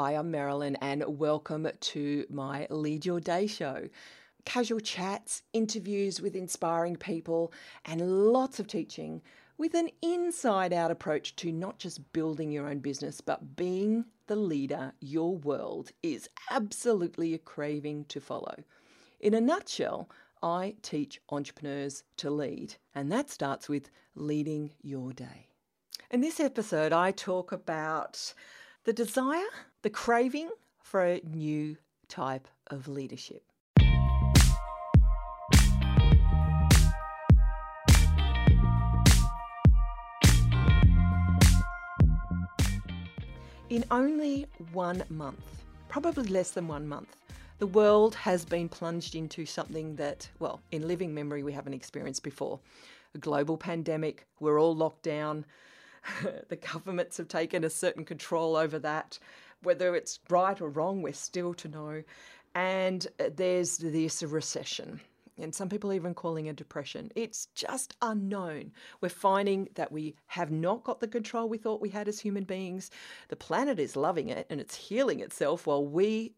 Hi, I'm Marilyn, and welcome to my Lead Your Day show. Casual chats, interviews with inspiring people, and lots of teaching with an inside out approach to not just building your own business, but being the leader your world is absolutely a craving to follow. In a nutshell, I teach entrepreneurs to lead, and that starts with leading your day. In this episode, I talk about the desire, the craving for a new type of leadership. In only one month, probably less than one month, the world has been plunged into something that, well, in living memory, we haven't experienced before. A global pandemic, we're all locked down. the governments have taken a certain control over that. Whether it's right or wrong, we're still to know. And uh, there's this recession and some people even calling it depression. It's just unknown. We're finding that we have not got the control we thought we had as human beings. The planet is loving it and it's healing itself while we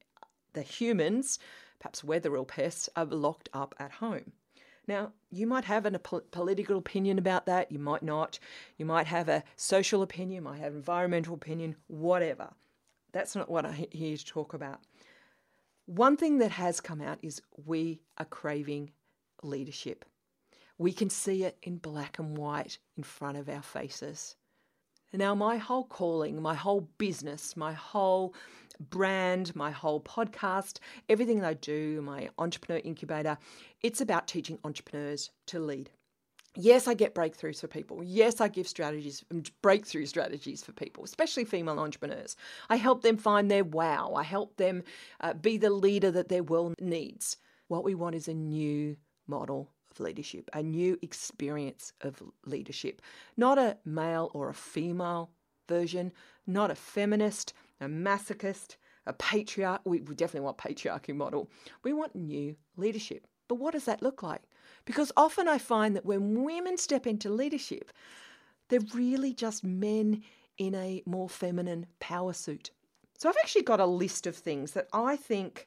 the humans, perhaps weather or pests, are locked up at home. Now, you might have a political opinion about that, you might not. You might have a social opinion, you might have an environmental opinion, whatever. That's not what I'm here to talk about. One thing that has come out is we are craving leadership. We can see it in black and white in front of our faces. Now, my whole calling, my whole business, my whole brand, my whole podcast, everything that I do, my entrepreneur incubator, it's about teaching entrepreneurs to lead. Yes, I get breakthroughs for people. Yes, I give strategies, breakthrough strategies for people, especially female entrepreneurs. I help them find their wow. I help them uh, be the leader that their world needs. What we want is a new model of leadership, a new experience of leadership, not a male or a female version, not a feminist, a masochist, a patriarch. We, we definitely want patriarchy model. We want new leadership. But what does that look like? Because often I find that when women step into leadership, they're really just men in a more feminine power suit. So I've actually got a list of things that I think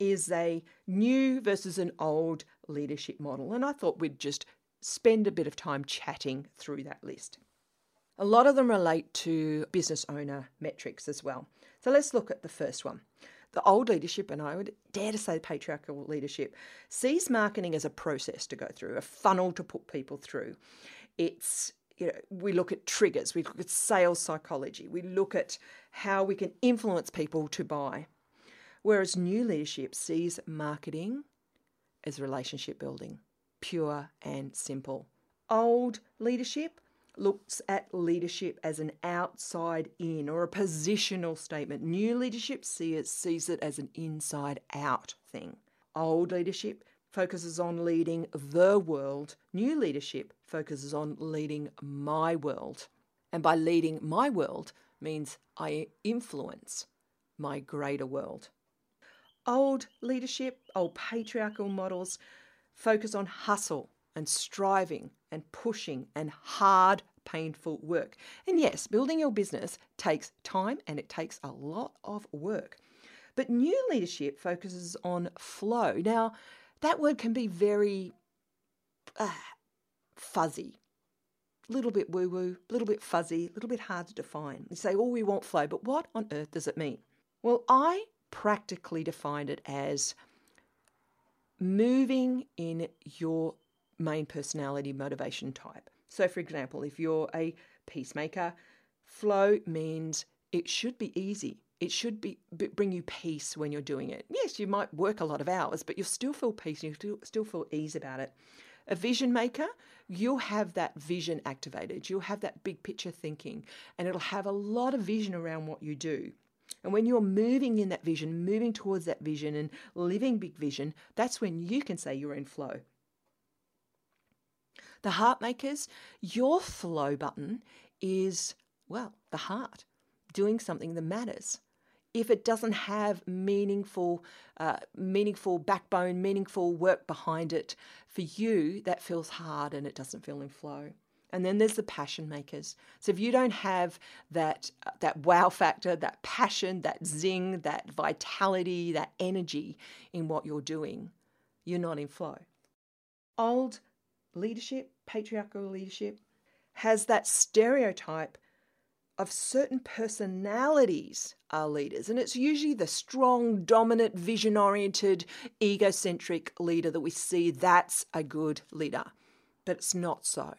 is a new versus an old leadership model. And I thought we'd just spend a bit of time chatting through that list. A lot of them relate to business owner metrics as well. So let's look at the first one. The old leadership, and I would dare to say patriarchal leadership, sees marketing as a process to go through, a funnel to put people through. It's you know, we look at triggers, we look at sales psychology, we look at how we can influence people to buy. Whereas new leadership sees marketing as relationship building, pure and simple. Old leadership looks at leadership as an outside in or a positional statement. New leadership sees it as an inside out thing. Old leadership focuses on leading the world. New leadership focuses on leading my world. And by leading my world means I influence my greater world. Old leadership, old patriarchal models focus on hustle and striving and pushing and hard, painful work. And yes, building your business takes time and it takes a lot of work. But new leadership focuses on flow. Now, that word can be very uh, fuzzy, a little bit woo woo, a little bit fuzzy, a little bit hard to define. You say, oh, we want flow, but what on earth does it mean? Well, I practically defined it as moving in your main personality motivation type. So, for example, if you're a peacemaker, flow means it should be easy. It should be bring you peace when you're doing it. Yes, you might work a lot of hours, but you'll still feel peace. You still still feel ease about it. A vision maker, you'll have that vision activated. You'll have that big picture thinking, and it'll have a lot of vision around what you do. And when you're moving in that vision, moving towards that vision and living big vision, that's when you can say you're in flow. The heart makers, your flow button is, well, the heart, doing something that matters. If it doesn't have meaningful, uh, meaningful backbone, meaningful work behind it, for you, that feels hard and it doesn't feel in flow. And then there's the passion makers. So if you don't have that that wow factor, that passion, that zing, that vitality, that energy in what you're doing, you're not in flow. Old leadership, patriarchal leadership, has that stereotype of certain personalities are leaders. And it's usually the strong, dominant, vision oriented, egocentric leader that we see that's a good leader. But it's not so.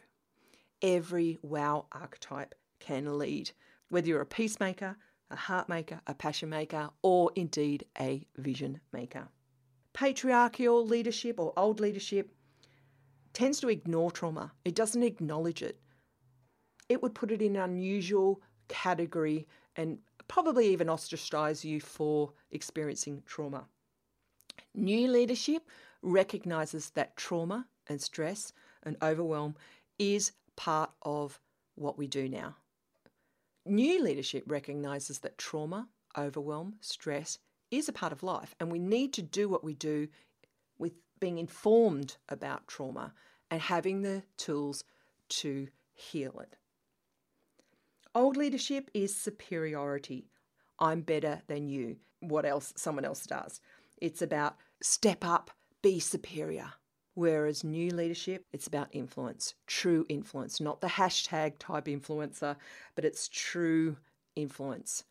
Every wow archetype can lead, whether you're a peacemaker, a heart maker, a passion maker, or indeed a vision maker. Patriarchal leadership or old leadership tends to ignore trauma, it doesn't acknowledge it it would put it in an unusual category and probably even ostracize you for experiencing trauma. New leadership recognizes that trauma and stress and overwhelm is part of what we do now. New leadership recognizes that trauma, overwhelm, stress is a part of life, and we need to do what we do being informed about trauma and having the tools to heal it. Old leadership is superiority. I'm better than you. What else someone else does. It's about step up, be superior. Whereas new leadership, it's about influence, true influence, not the hashtag type influencer, but it's true influence.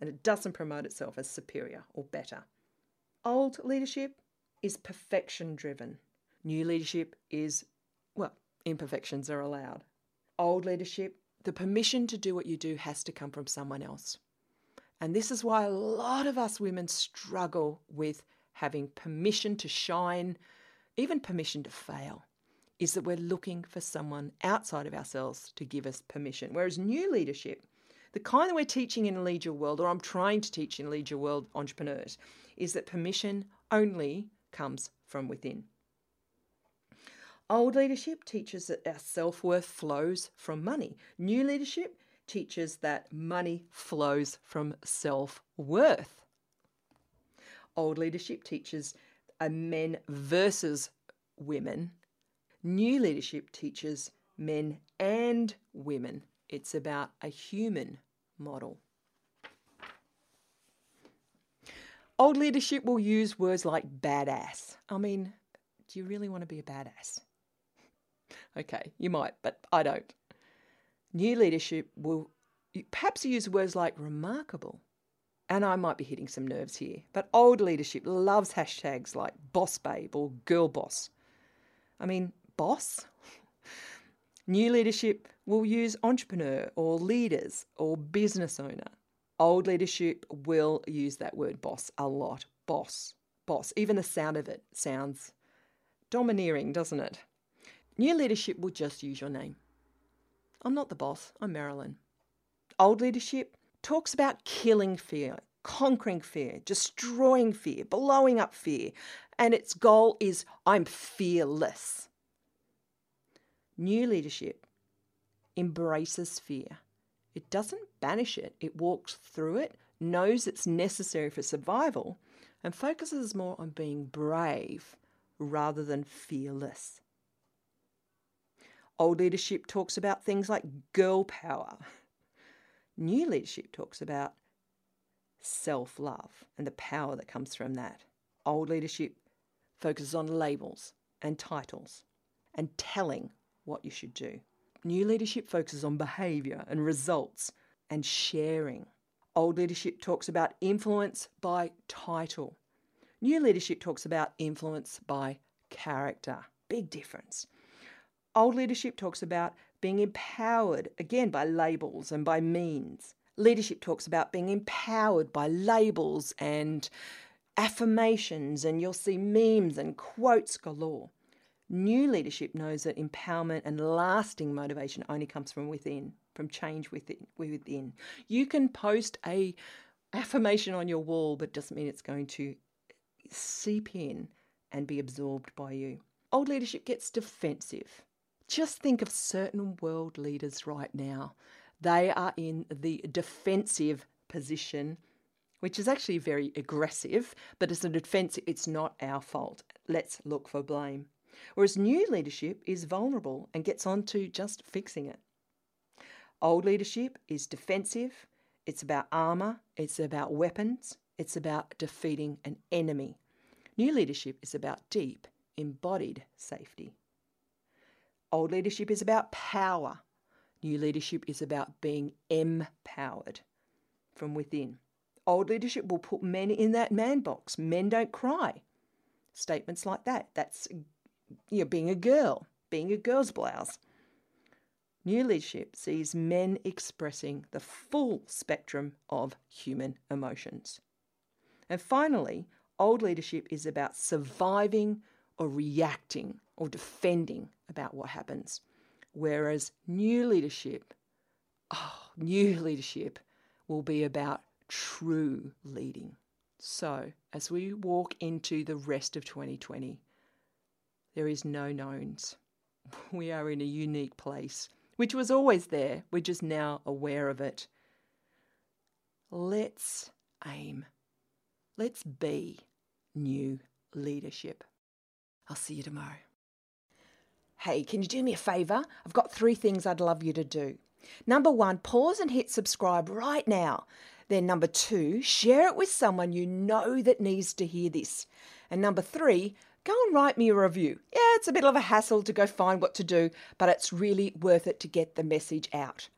And it doesn't promote itself as superior or better. Old leadership is perfection driven. New leadership is, well, imperfections are allowed. Old leadership the permission to do what you do has to come from someone else. And this is why a lot of us women struggle with having permission to shine, even permission to fail, is that we're looking for someone outside of ourselves to give us permission. Whereas new leadership, the kind that we're teaching in Lead Your World, or I'm trying to teach in Lead Your World entrepreneurs, is that permission only comes from within. Old leadership teaches that our self worth flows from money. New leadership teaches that money flows from self worth. Old leadership teaches a men versus women. New leadership teaches men and women. It's about a human model. Old leadership will use words like badass. I mean, do you really want to be a badass? Okay, you might, but I don't. New leadership will perhaps use words like remarkable. And I might be hitting some nerves here, but old leadership loves hashtags like boss babe or girl boss. I mean, boss? New leadership will use entrepreneur or leaders or business owner. Old leadership will use that word boss a lot. Boss, boss. Even the sound of it sounds domineering, doesn't it? New leadership will just use your name. I'm not the boss, I'm Marilyn. Old leadership talks about killing fear, conquering fear, destroying fear, blowing up fear, and its goal is I'm fearless. New leadership embraces fear. It doesn't banish it, it walks through it, knows it's necessary for survival, and focuses more on being brave rather than fearless. Old leadership talks about things like girl power. New leadership talks about self love and the power that comes from that. Old leadership focuses on labels and titles and telling what you should do. New leadership focuses on behaviour and results and sharing. Old leadership talks about influence by title. New leadership talks about influence by character. Big difference. Old leadership talks about being empowered, again, by labels and by means. Leadership talks about being empowered by labels and affirmations, and you'll see memes and quotes galore. New leadership knows that empowerment and lasting motivation only comes from within, from change within. within. You can post a affirmation on your wall, but it doesn't mean it's going to seep in and be absorbed by you. Old leadership gets defensive. Just think of certain world leaders right now. They are in the defensive position, which is actually very aggressive, but it's a defense, it's not our fault. Let's look for blame. Whereas new leadership is vulnerable and gets on to just fixing it. Old leadership is defensive, it's about armour, it's about weapons, it's about defeating an enemy. New leadership is about deep, embodied safety. Old leadership is about power. New leadership is about being empowered from within. Old leadership will put men in that man box. Men don't cry. Statements like that. That's you know, being a girl, being a girl's blouse. New leadership sees men expressing the full spectrum of human emotions. And finally, old leadership is about surviving or reacting or defending about what happens. Whereas new leadership, oh, new leadership will be about true leading. So, as we walk into the rest of 2020, there is no knowns. We are in a unique place which was always there. We're just now aware of it. Let's aim. Let's be new leadership. I'll see you tomorrow. Hey, can you do me a favour? I've got three things I'd love you to do. Number one, pause and hit subscribe right now. Then, number two, share it with someone you know that needs to hear this. And number three, go and write me a review. Yeah, it's a bit of a hassle to go find what to do, but it's really worth it to get the message out.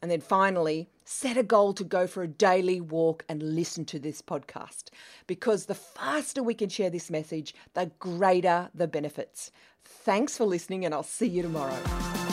And then finally, set a goal to go for a daily walk and listen to this podcast because the faster we can share this message, the greater the benefits. Thanks for listening, and I'll see you tomorrow.